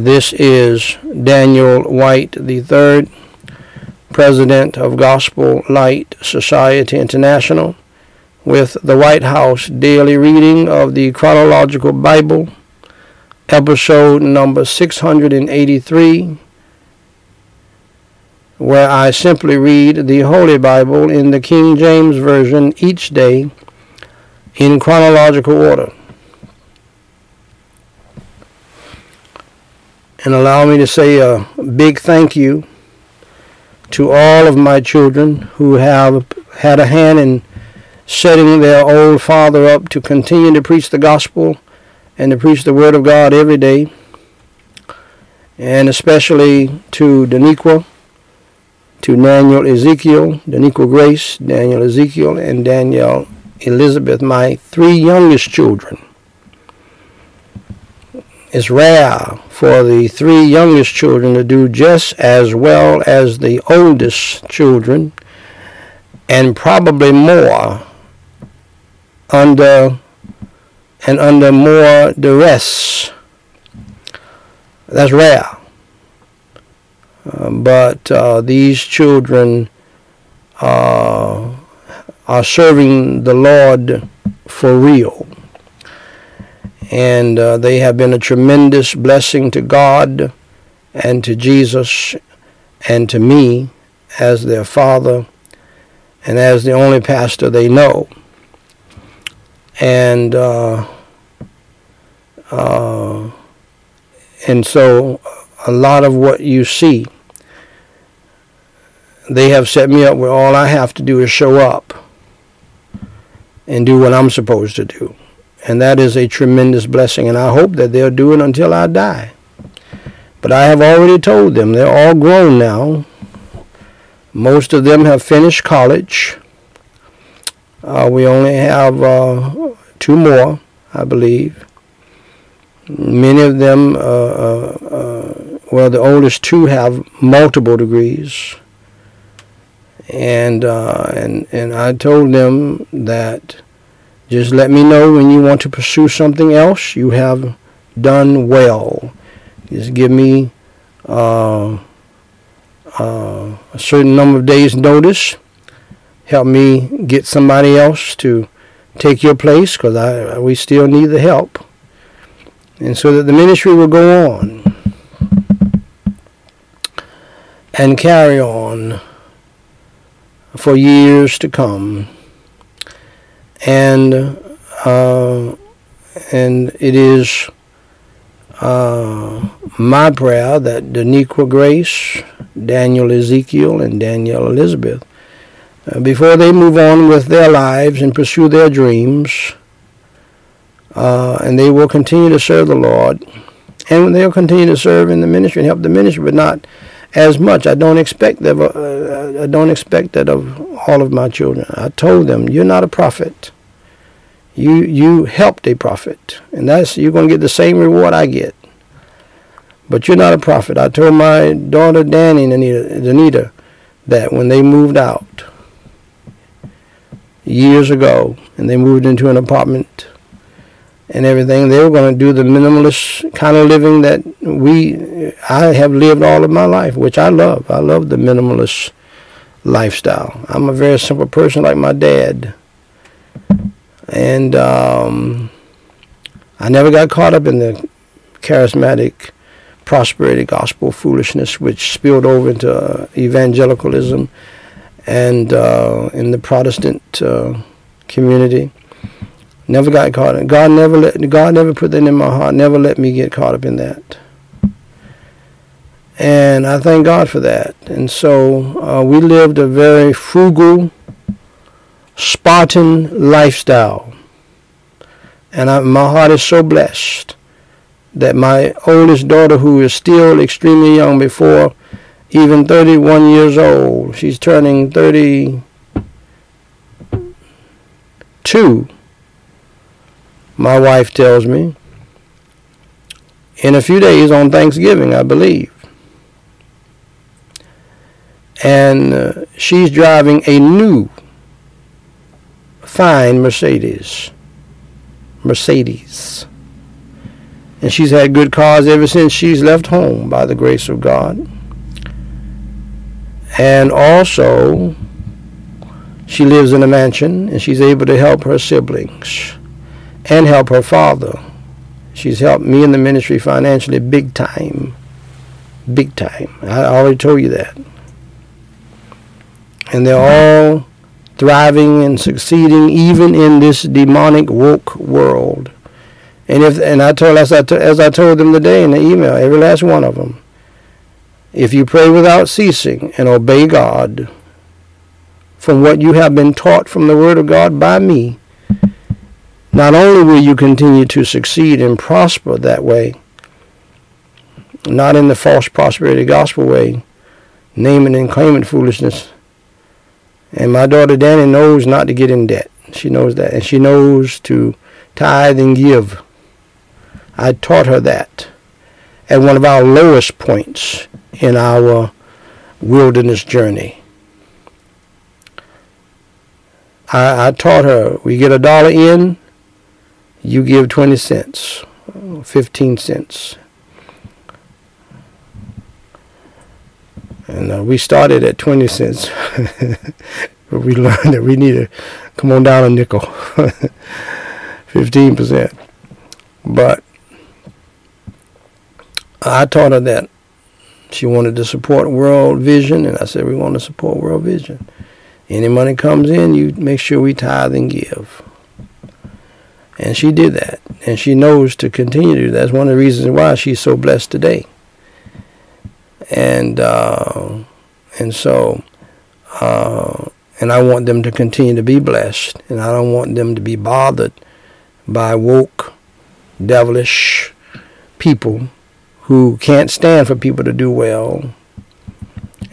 This is Daniel White III, President of Gospel Light Society International, with the White House Daily Reading of the Chronological Bible, episode number 683, where I simply read the Holy Bible in the King James Version each day in chronological order. And allow me to say a big thank you to all of my children who have had a hand in setting their old father up to continue to preach the gospel and to preach the word of God every day. And especially to Daniqua, to Daniel Ezekiel, Daniqua Grace, Daniel Ezekiel, and Danielle Elizabeth, my three youngest children. It's rare for the three youngest children to do just as well as the oldest children, and probably more under and under more duress. That's rare. Uh, but uh, these children uh, are serving the Lord for real and uh, they have been a tremendous blessing to God and to Jesus and to me as their father and as the only pastor they know. And uh, uh, and so a lot of what you see, they have set me up where all I have to do is show up and do what I'm supposed to do. And that is a tremendous blessing. And I hope that they'll do it until I die. But I have already told them they're all grown now. Most of them have finished college. Uh, we only have uh, two more, I believe. Many of them, uh, uh, uh well, the oldest two have multiple degrees. And, uh, and, and I told them that just let me know when you want to pursue something else. You have done well. Just give me uh, uh, a certain number of days' notice. Help me get somebody else to take your place because we still need the help, and so that the ministry will go on and carry on for years to come and uh, and it is uh, my prayer that Daniqua Grace, Daniel Ezekiel, and Danielle Elizabeth, uh, before they move on with their lives and pursue their dreams, uh, and they will continue to serve the Lord, and they'll continue to serve in the ministry and help the ministry, but not as much. I don't expect that. Uh, I don't expect that of all of my children. I told them, "You're not a prophet. You you helped a prophet, and that's you're gonna get the same reward I get. But you're not a prophet. I told my daughter Danny and Anita, Anita that when they moved out years ago, and they moved into an apartment and everything. They were going to do the minimalist kind of living that we, I have lived all of my life, which I love. I love the minimalist lifestyle. I'm a very simple person like my dad. And um, I never got caught up in the charismatic prosperity gospel foolishness, which spilled over into uh, evangelicalism and uh, in the Protestant uh, community. Never got caught in. God never let. God never put that in my heart. Never let me get caught up in that. And I thank God for that. And so uh, we lived a very frugal, Spartan lifestyle. And I, my heart is so blessed that my oldest daughter, who is still extremely young, before even 31 years old, she's turning 32 my wife tells me, in a few days on Thanksgiving, I believe. And uh, she's driving a new, fine Mercedes. Mercedes. And she's had good cars ever since she's left home by the grace of God. And also, she lives in a mansion and she's able to help her siblings and help her father. She's helped me in the ministry financially big time. Big time. I already told you that. And they're all thriving and succeeding even in this demonic woke world. And if and I told as I, as I told them today in the email, every last one of them, if you pray without ceasing and obey God from what you have been taught from the Word of God by me, not only will you continue to succeed and prosper that way, not in the false prosperity gospel way, naming and claiming foolishness. And my daughter Danny knows not to get in debt. She knows that. And she knows to tithe and give. I taught her that at one of our lowest points in our wilderness journey. I, I taught her we get a dollar in, you give 20 cents, 15 cents. And uh, we started at 20 cents. but we learned that we need to come on down a nickel, 15%. But I taught her that she wanted to support World Vision, and I said, we want to support World Vision. Any money comes in, you make sure we tithe and give. And she did that. And she knows to continue to do that. That's one of the reasons why she's so blessed today. And uh, and so uh, and I want them to continue to be blessed. And I don't want them to be bothered by woke, devilish people who can't stand for people to do well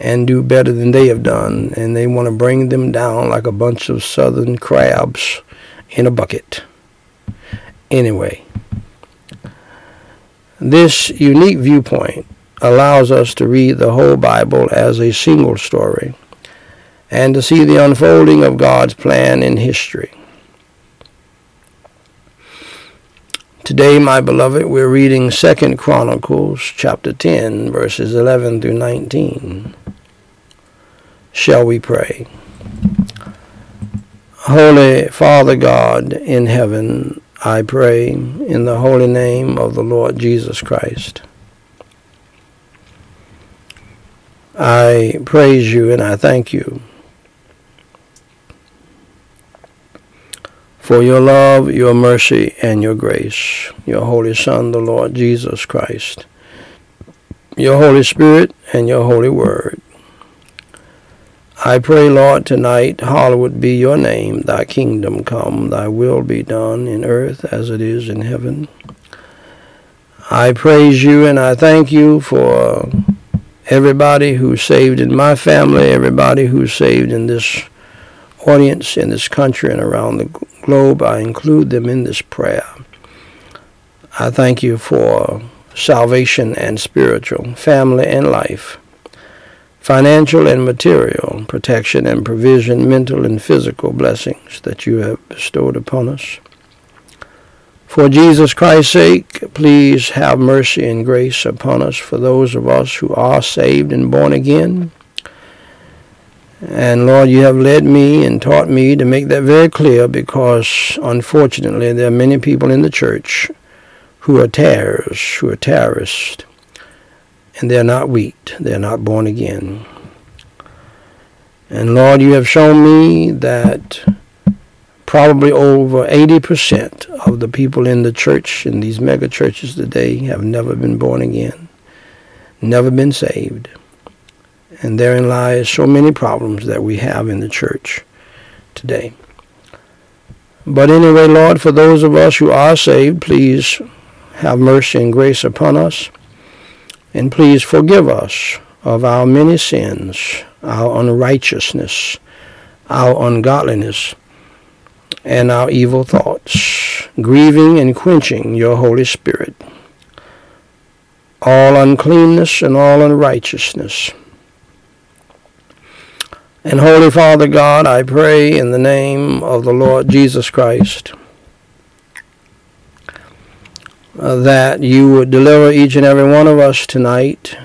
and do better than they have done. And they want to bring them down like a bunch of southern crabs in a bucket anyway. This unique viewpoint allows us to read the whole Bible as a single story and to see the unfolding of God's plan in history. Today, my beloved, we're reading 2 Chronicles chapter 10, verses 11 through 19. Shall we pray? Holy Father God in heaven, I pray in the holy name of the Lord Jesus Christ. I praise you and I thank you for your love, your mercy, and your grace, your Holy Son, the Lord Jesus Christ, your Holy Spirit, and your Holy Word. I pray, Lord, tonight, hallowed be your name, thy kingdom come, thy will be done in earth as it is in heaven. I praise you and I thank you for everybody who's saved in my family, everybody who's saved in this audience, in this country, and around the globe. I include them in this prayer. I thank you for salvation and spiritual, family and life financial and material protection and provision, mental and physical blessings that you have bestowed upon us. For Jesus Christ's sake, please have mercy and grace upon us for those of us who are saved and born again. And Lord, you have led me and taught me to make that very clear because unfortunately there are many people in the church who are terrorists, who are terrorists, and they're not wheat. They're not born again. And Lord, you have shown me that probably over 80% of the people in the church, in these mega churches today, have never been born again, never been saved. And therein lies so many problems that we have in the church today. But anyway, Lord, for those of us who are saved, please have mercy and grace upon us. And please forgive us of our many sins, our unrighteousness, our ungodliness, and our evil thoughts, grieving and quenching your Holy Spirit. All uncleanness and all unrighteousness. And Holy Father God, I pray in the name of the Lord Jesus Christ that you would deliver each and every one of us tonight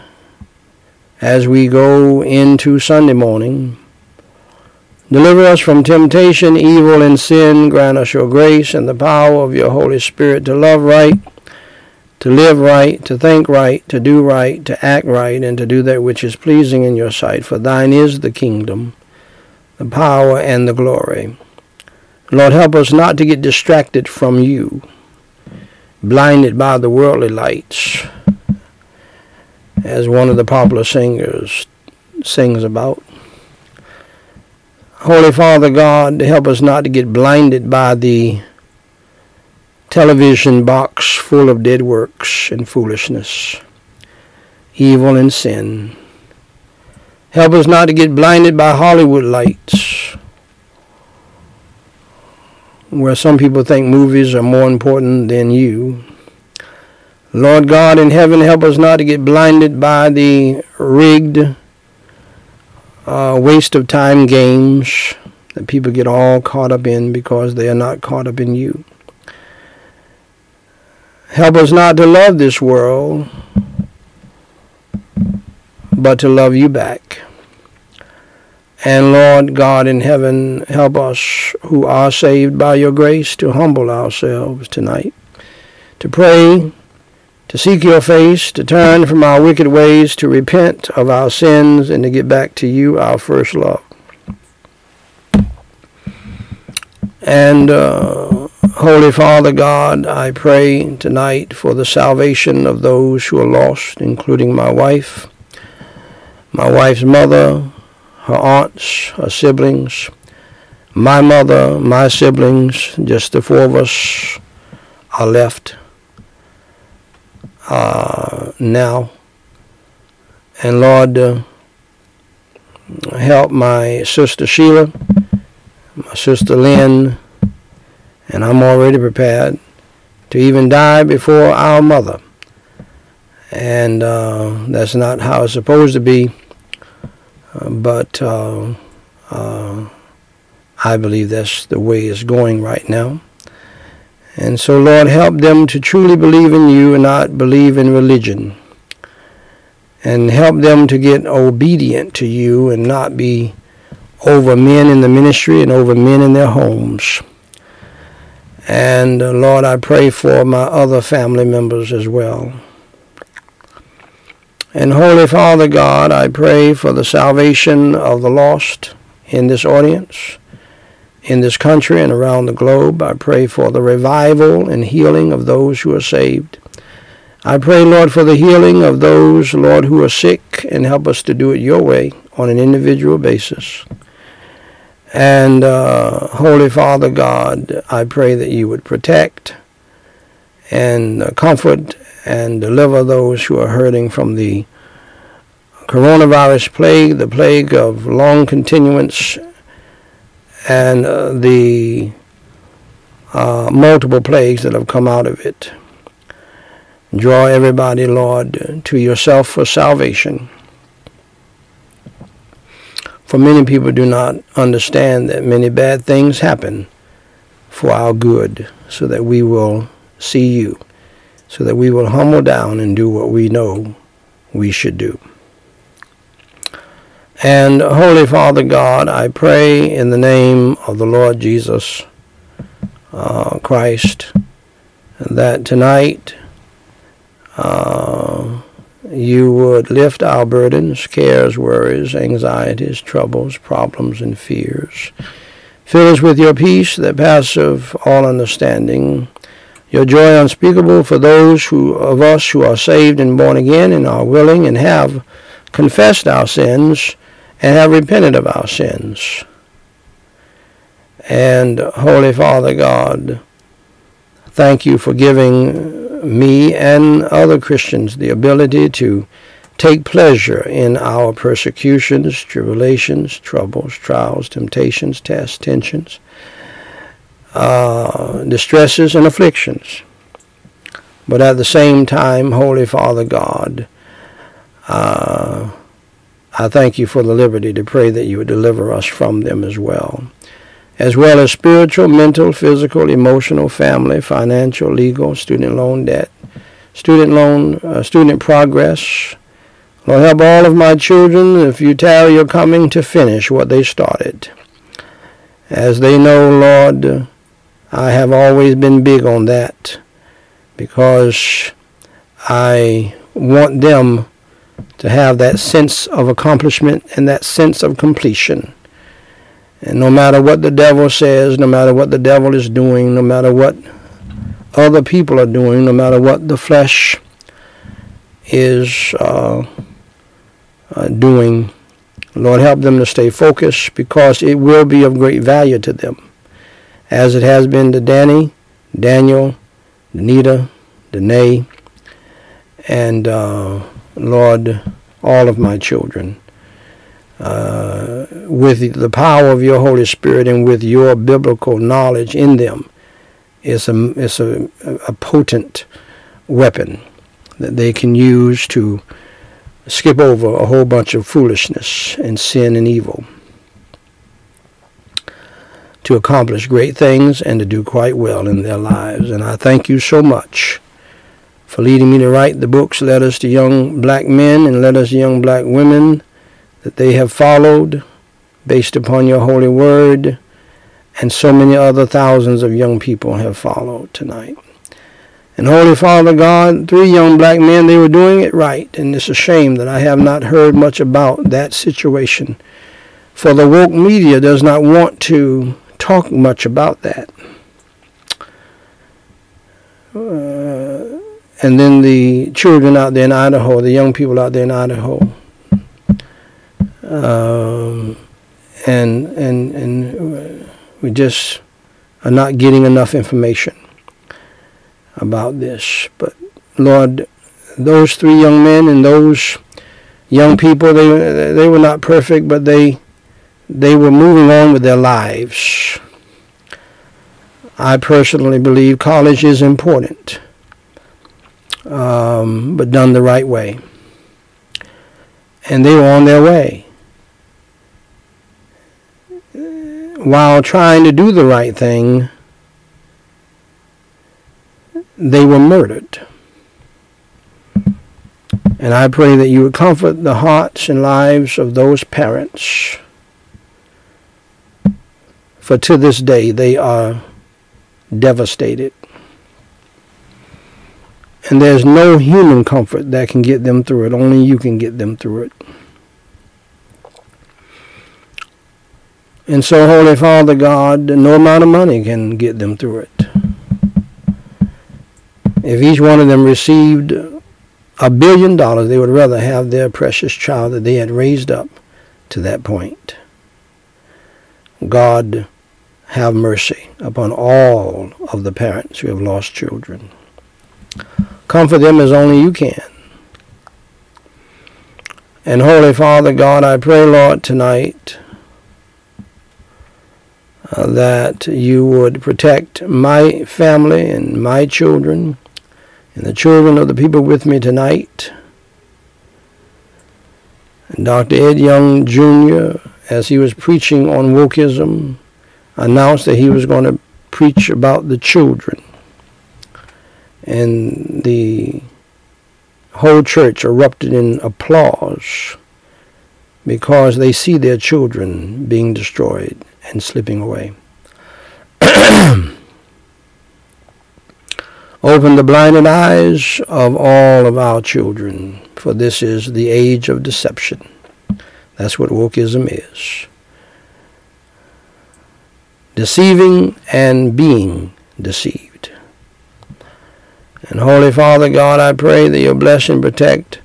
as we go into Sunday morning. Deliver us from temptation, evil, and sin. Grant us your grace and the power of your Holy Spirit to love right, to live right, to think right, to do right, to act right, and to do that which is pleasing in your sight. For thine is the kingdom, the power, and the glory. Lord, help us not to get distracted from you blinded by the worldly lights, as one of the popular singers sings about. Holy Father God, help us not to get blinded by the television box full of dead works and foolishness, evil and sin. Help us not to get blinded by Hollywood lights where some people think movies are more important than you. Lord God in heaven, help us not to get blinded by the rigged uh, waste of time games that people get all caught up in because they are not caught up in you. Help us not to love this world, but to love you back. And Lord God in heaven, help us who are saved by your grace to humble ourselves tonight, to pray, to seek your face, to turn from our wicked ways, to repent of our sins, and to get back to you, our first love. And uh, Holy Father God, I pray tonight for the salvation of those who are lost, including my wife, my wife's mother, her aunts, her siblings, my mother, my siblings, just the four of us are left uh, now. And Lord, uh, help my sister Sheila, my sister Lynn, and I'm already prepared to even die before our mother. And uh, that's not how it's supposed to be but uh, uh, I believe that's the way it's going right now. And so, Lord, help them to truly believe in you and not believe in religion. And help them to get obedient to you and not be over men in the ministry and over men in their homes. And uh, Lord, I pray for my other family members as well. And Holy Father God, I pray for the salvation of the lost in this audience, in this country and around the globe. I pray for the revival and healing of those who are saved. I pray, Lord, for the healing of those, Lord, who are sick, and help us to do it your way on an individual basis. And uh, Holy Father God, I pray that you would protect and uh, comfort and deliver those who are hurting from the coronavirus plague, the plague of long continuance, and uh, the uh, multiple plagues that have come out of it. Draw everybody, Lord, to yourself for salvation. For many people do not understand that many bad things happen for our good, so that we will see you so that we will humble down and do what we know we should do. And Holy Father God, I pray in the name of the Lord Jesus uh, Christ that tonight uh, you would lift our burdens, cares, worries, anxieties, troubles, problems, and fears. Fill us with your peace that passeth all understanding your joy unspeakable for those who, of us who are saved and born again and are willing and have confessed our sins and have repented of our sins. And Holy Father God, thank you for giving me and other Christians the ability to take pleasure in our persecutions, tribulations, troubles, trials, temptations, tests, tensions, uh, distresses and afflictions. But at the same time, Holy Father God, uh, I thank you for the liberty to pray that you would deliver us from them as well. as well as spiritual, mental, physical, emotional, family, financial, legal, student loan debt, student loan, uh, student progress. Lord, help all of my children, if you tell you're coming, to finish what they started. As they know, Lord, I have always been big on that because I want them to have that sense of accomplishment and that sense of completion. And no matter what the devil says, no matter what the devil is doing, no matter what other people are doing, no matter what the flesh is uh, uh, doing, Lord, help them to stay focused because it will be of great value to them, as it has been to Danny, Daniel, Danita, Danae, and uh, Lord, all of my children. Uh, with the power of your Holy Spirit and with your biblical knowledge in them is a, is a, a potent weapon that they can use to skip over a whole bunch of foolishness and sin and evil to accomplish great things and to do quite well in their lives. And I thank you so much for leading me to write the books, Letters to Young Black Men and Letters to Young Black Women, that they have followed based upon your holy word, and so many other thousands of young people have followed tonight. And Holy Father God, three young black men, they were doing it right, and it's a shame that I have not heard much about that situation. For the woke media does not want to talk much about that. Uh, and then the children out there in Idaho, the young people out there in Idaho, um, and and and we just are not getting enough information about this. But Lord, those three young men and those young people, they they were not perfect, but they they were moving on with their lives. I personally believe college is important, um, but done the right way. And they were on their way. while trying to do the right thing, they were murdered. And I pray that you would comfort the hearts and lives of those parents. For to this day they are devastated. And there's no human comfort that can get them through it. Only you can get them through it. And so, Holy Father God, no amount of money can get them through it. If each one of them received a billion dollars, they would rather have their precious child that they had raised up to that point. God have mercy upon all of the parents who have lost children. Comfort them as only you can. And Holy Father God, I pray, Lord, tonight uh, that you would protect my family and my children and the children of the people with me tonight. And Dr. Ed Young Jr., as he was preaching on wokeism, announced that he was going to preach about the children. And the whole church erupted in applause because they see their children being destroyed and slipping away. Open the blinded eyes of all of our children, for this is the age of deception. That's what wokeism is. Deceiving and being deceived. And Holy Father God, I pray that your and protect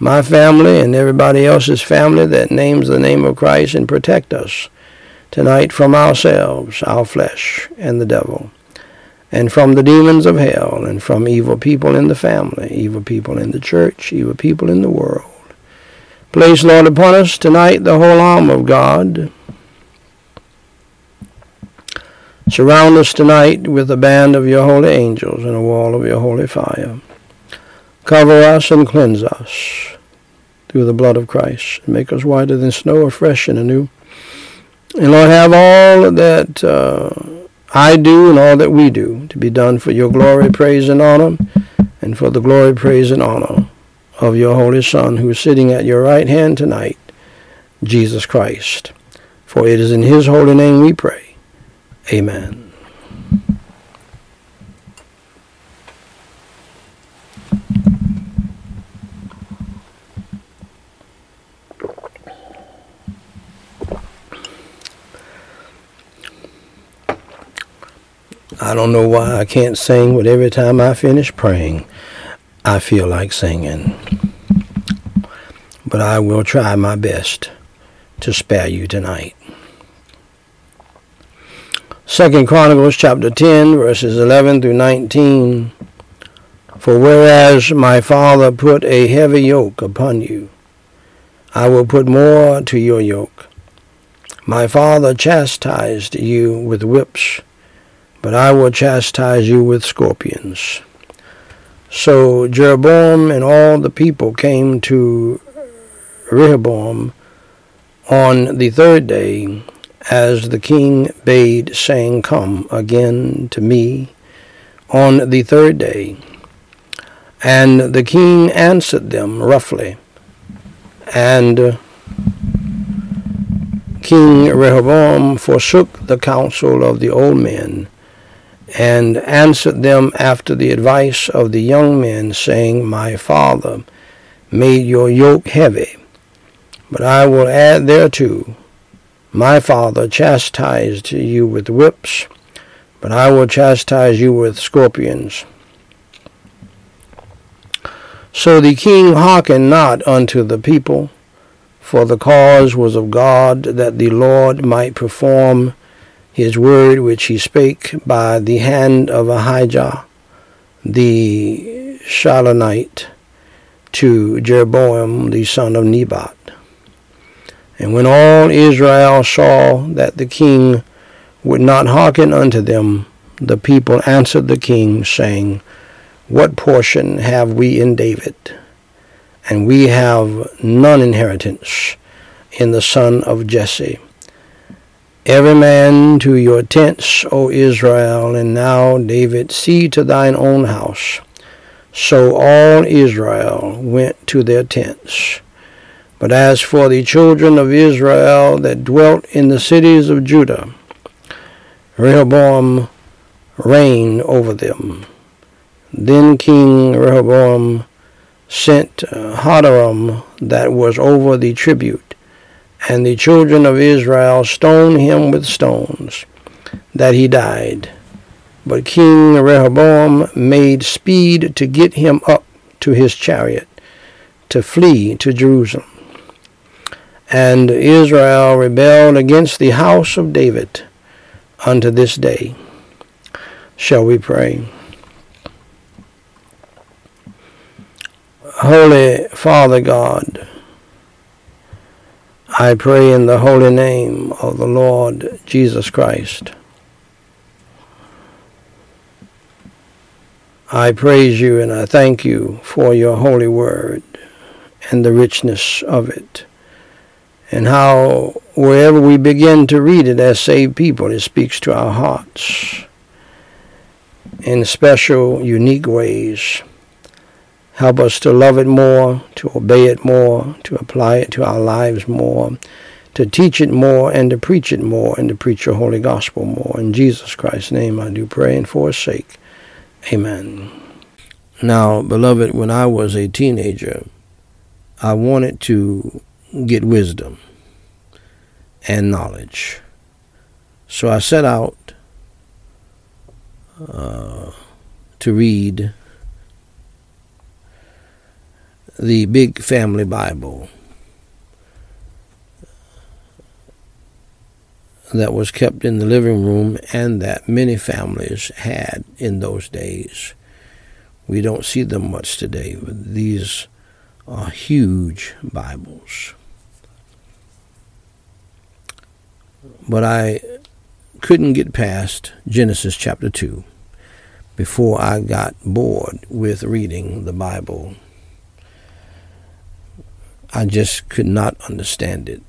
my family and everybody else's family that names the name of Christ and protect us tonight from ourselves, our flesh, and the devil, and from the demons of hell, and from evil people in the family, evil people in the church, evil people in the world. Place, Lord, upon us tonight the whole arm of God. Surround us tonight with a band of your holy angels and a wall of your holy fire. Cover us and cleanse us through the blood of Christ. And Make us whiter than snow or fresh and anew And Lord, have all that uh, I do and all that we do to be done for your glory, praise, and honor, and for the glory, praise, and honor of your Holy Son, who is sitting at your right hand tonight, Jesus Christ. For it is in his holy name we pray. Amen. I don't know why I can't sing, but every time I finish praying, I feel like singing. But I will try my best to spare you tonight. Second Chronicles chapter 10 verses 11 through 19 For whereas my father put a heavy yoke upon you I will put more to your yoke my father chastised you with whips but I will chastise you with scorpions. So Jeroboam and all the people came to Rehoboam on the third day, as the king bade, saying, Come again to me on the third day. And the king answered them roughly. And King Rehoboam forsook the counsel of the old men and answered them after the advice of the young men, saying, My father made your yoke heavy, but I will add thereto, My father chastised you with whips, but I will chastise you with scorpions. So the king hearkened not unto the people, for the cause was of God, that the Lord might perform his word which he spake by the hand of Ahijah the Shilonite to Jeroboam the son of Nebat. And when all Israel saw that the king would not hearken unto them, the people answered the king, saying, What portion have we in David? And we have none inheritance in the son of Jesse. Every man to your tents, O Israel, and now, David, see to thine own house. So all Israel went to their tents. But as for the children of Israel that dwelt in the cities of Judah, Rehoboam reigned over them. Then King Rehoboam sent uh, Hadoram that was over the tribute and the children of Israel stoned him with stones, that he died. But King Rehoboam made speed to get him up to his chariot, to flee to Jerusalem. And Israel rebelled against the house of David unto this day. Shall we pray? Holy Father God, I pray in the holy name of the Lord Jesus Christ. I praise you and I thank you for your holy word and the richness of it. And how wherever we begin to read it as saved people, it speaks to our hearts in special, unique ways. Help us to love it more, to obey it more, to apply it to our lives more, to teach it more, and to preach it more, and to preach your holy gospel more. In Jesus Christ's name I do pray and for his sake. Amen. Now, beloved, when I was a teenager, I wanted to get wisdom and knowledge. So I set out uh, to read the Big Family Bible that was kept in the living room and that many families had in those days. We don't see them much today, but these are huge Bibles. But I couldn't get past Genesis chapter 2 before I got bored with reading the Bible I just could not understand it.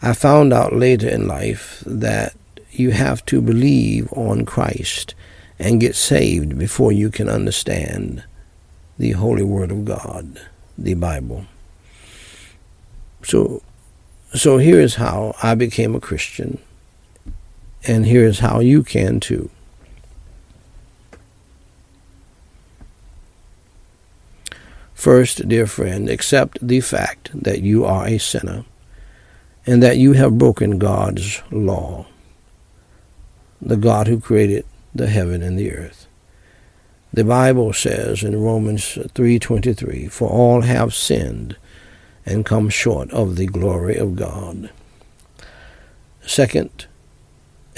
I found out later in life that you have to believe on Christ and get saved before you can understand the Holy Word of God, the Bible. So, so here is how I became a Christian, and here is how you can too. First, dear friend, accept the fact that you are a sinner and that you have broken God's law, the God who created the heaven and the earth. The Bible says in Romans 3:23, "For all have sinned and come short of the glory of God." Second,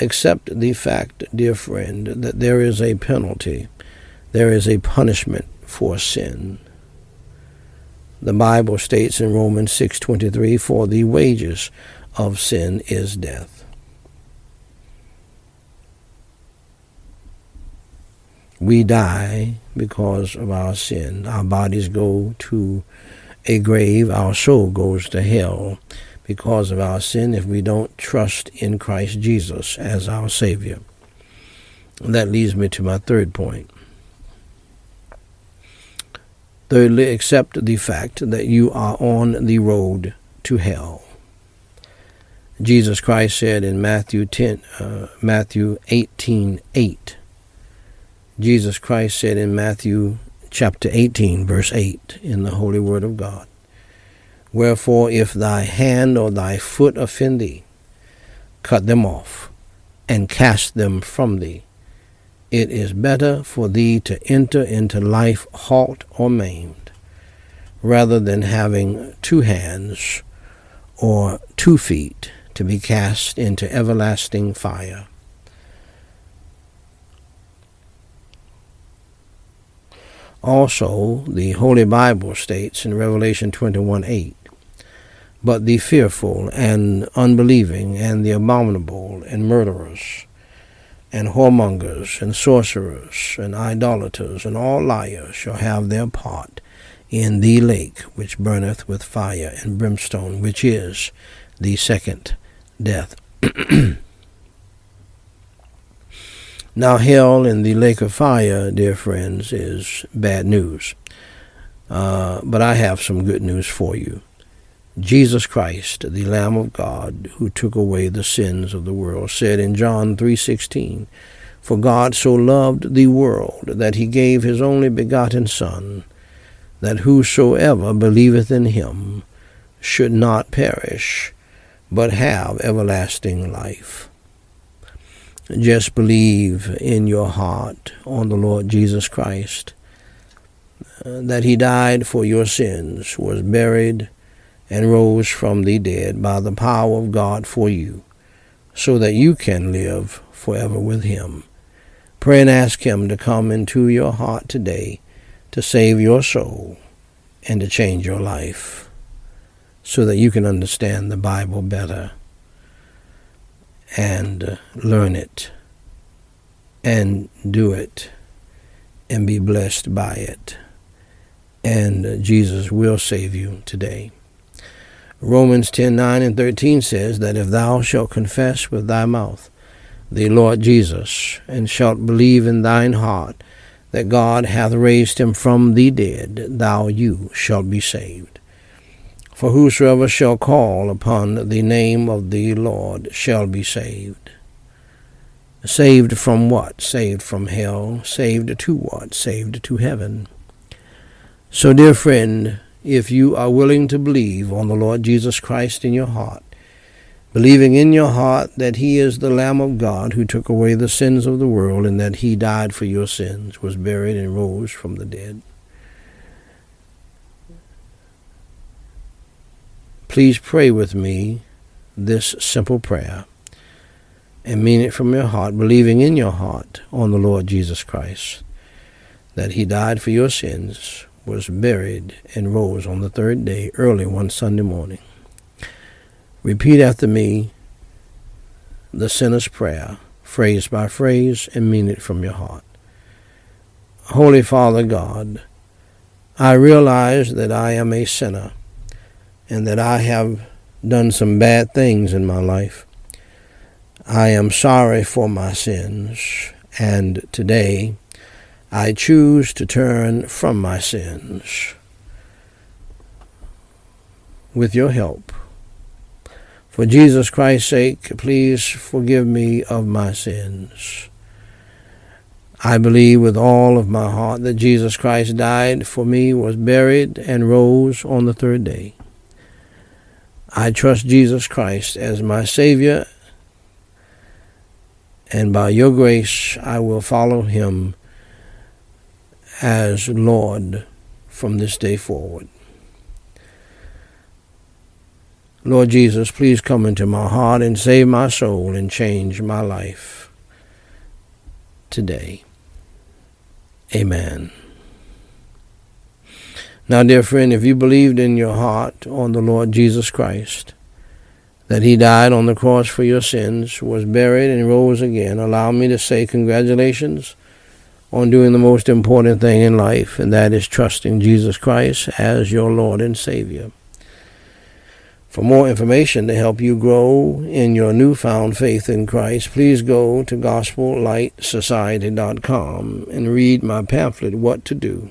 accept the fact, dear friend, that there is a penalty, there is a punishment for sin. The Bible states in Romans 6:23, "For the wages of sin is death." We die because of our sin. Our bodies go to a grave. Our soul goes to hell because of our sin if we don't trust in Christ Jesus as our Savior. that leads me to my third point. Thirdly, accept the fact that you are on the road to hell. Jesus Christ said in Matthew 10, uh, Matthew 18, 8. Jesus Christ said in Matthew chapter 18, verse 8, in the Holy Word of God, Wherefore, if thy hand or thy foot offend thee, cut them off, and cast them from thee it is better for thee to enter into life halt or maimed, rather than having two hands or two feet to be cast into everlasting fire. Also, the Holy Bible states in Revelation 21 8, But the fearful and unbelieving and the abominable and murderers and whoremongers, and sorcerers, and idolaters, and all liars shall have their part in the lake which burneth with fire and brimstone, which is the second death. now, hell in the lake of fire, dear friends, is bad news. Uh, but I have some good news for you. Jesus Christ, the Lamb of God, who took away the sins of the world, said in John 3:16, "For God so loved the world that he gave his only begotten Son, that whosoever believeth in him should not perish, but have everlasting life." Just believe in your heart on the Lord Jesus Christ, uh, that he died for your sins, was buried, and rose from the dead by the power of God for you, so that you can live forever with him. Pray and ask him to come into your heart today to save your soul and to change your life so that you can understand the Bible better and uh, learn it and do it and be blessed by it. And uh, Jesus will save you today. Romans 10 9 and 13 says that if thou shalt confess with thy mouth the Lord Jesus, and shalt believe in thine heart that God hath raised him from the dead, thou you shalt be saved. For whosoever shall call upon the name of the Lord shall be saved. Saved from what? Saved from hell. Saved to what? Saved to heaven. So, dear friend, if you are willing to believe on the Lord Jesus Christ in your heart, believing in your heart that He is the Lamb of God who took away the sins of the world and that He died for your sins, was buried, and rose from the dead. Please pray with me this simple prayer and mean it from your heart, believing in your heart on the Lord Jesus Christ, that He died for your sins, was buried, and rose on the third day early one Sunday morning. Repeat after me the sinner's prayer, phrase by phrase, and mean it from your heart. Holy Father God, I realize that I am a sinner and that I have done some bad things in my life. I am sorry for my sins, and today I choose to turn from my sins with your help. For Jesus Christ's sake, please forgive me of my sins. I believe with all of my heart that Jesus Christ died for me, was buried, and rose on the third day. I trust Jesus Christ as my Savior, and by your grace I will follow him as Lord from this day forward. Lord Jesus, please come into my heart and save my soul and change my life today. Amen. Now, dear friend, if you believed in your heart on the Lord Jesus Christ, that he died on the cross for your sins, was buried, and rose again, allow me to say congratulations on doing the most important thing in life, and that is trusting Jesus Christ as your Lord and Savior. For more information to help you grow in your newfound faith in Christ, please go to gospellightsociety.com and read my pamphlet, What to Do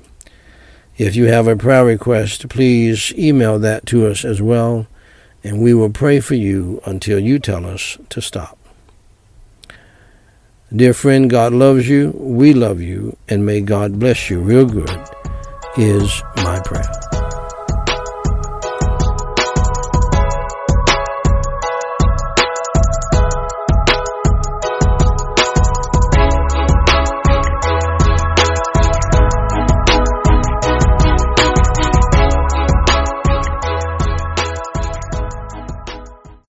If you have a prayer request, please email that to us as well, and we will pray for you until you tell us to stop. Dear friend, God loves you, we love you, and may God bless you real good is my prayer.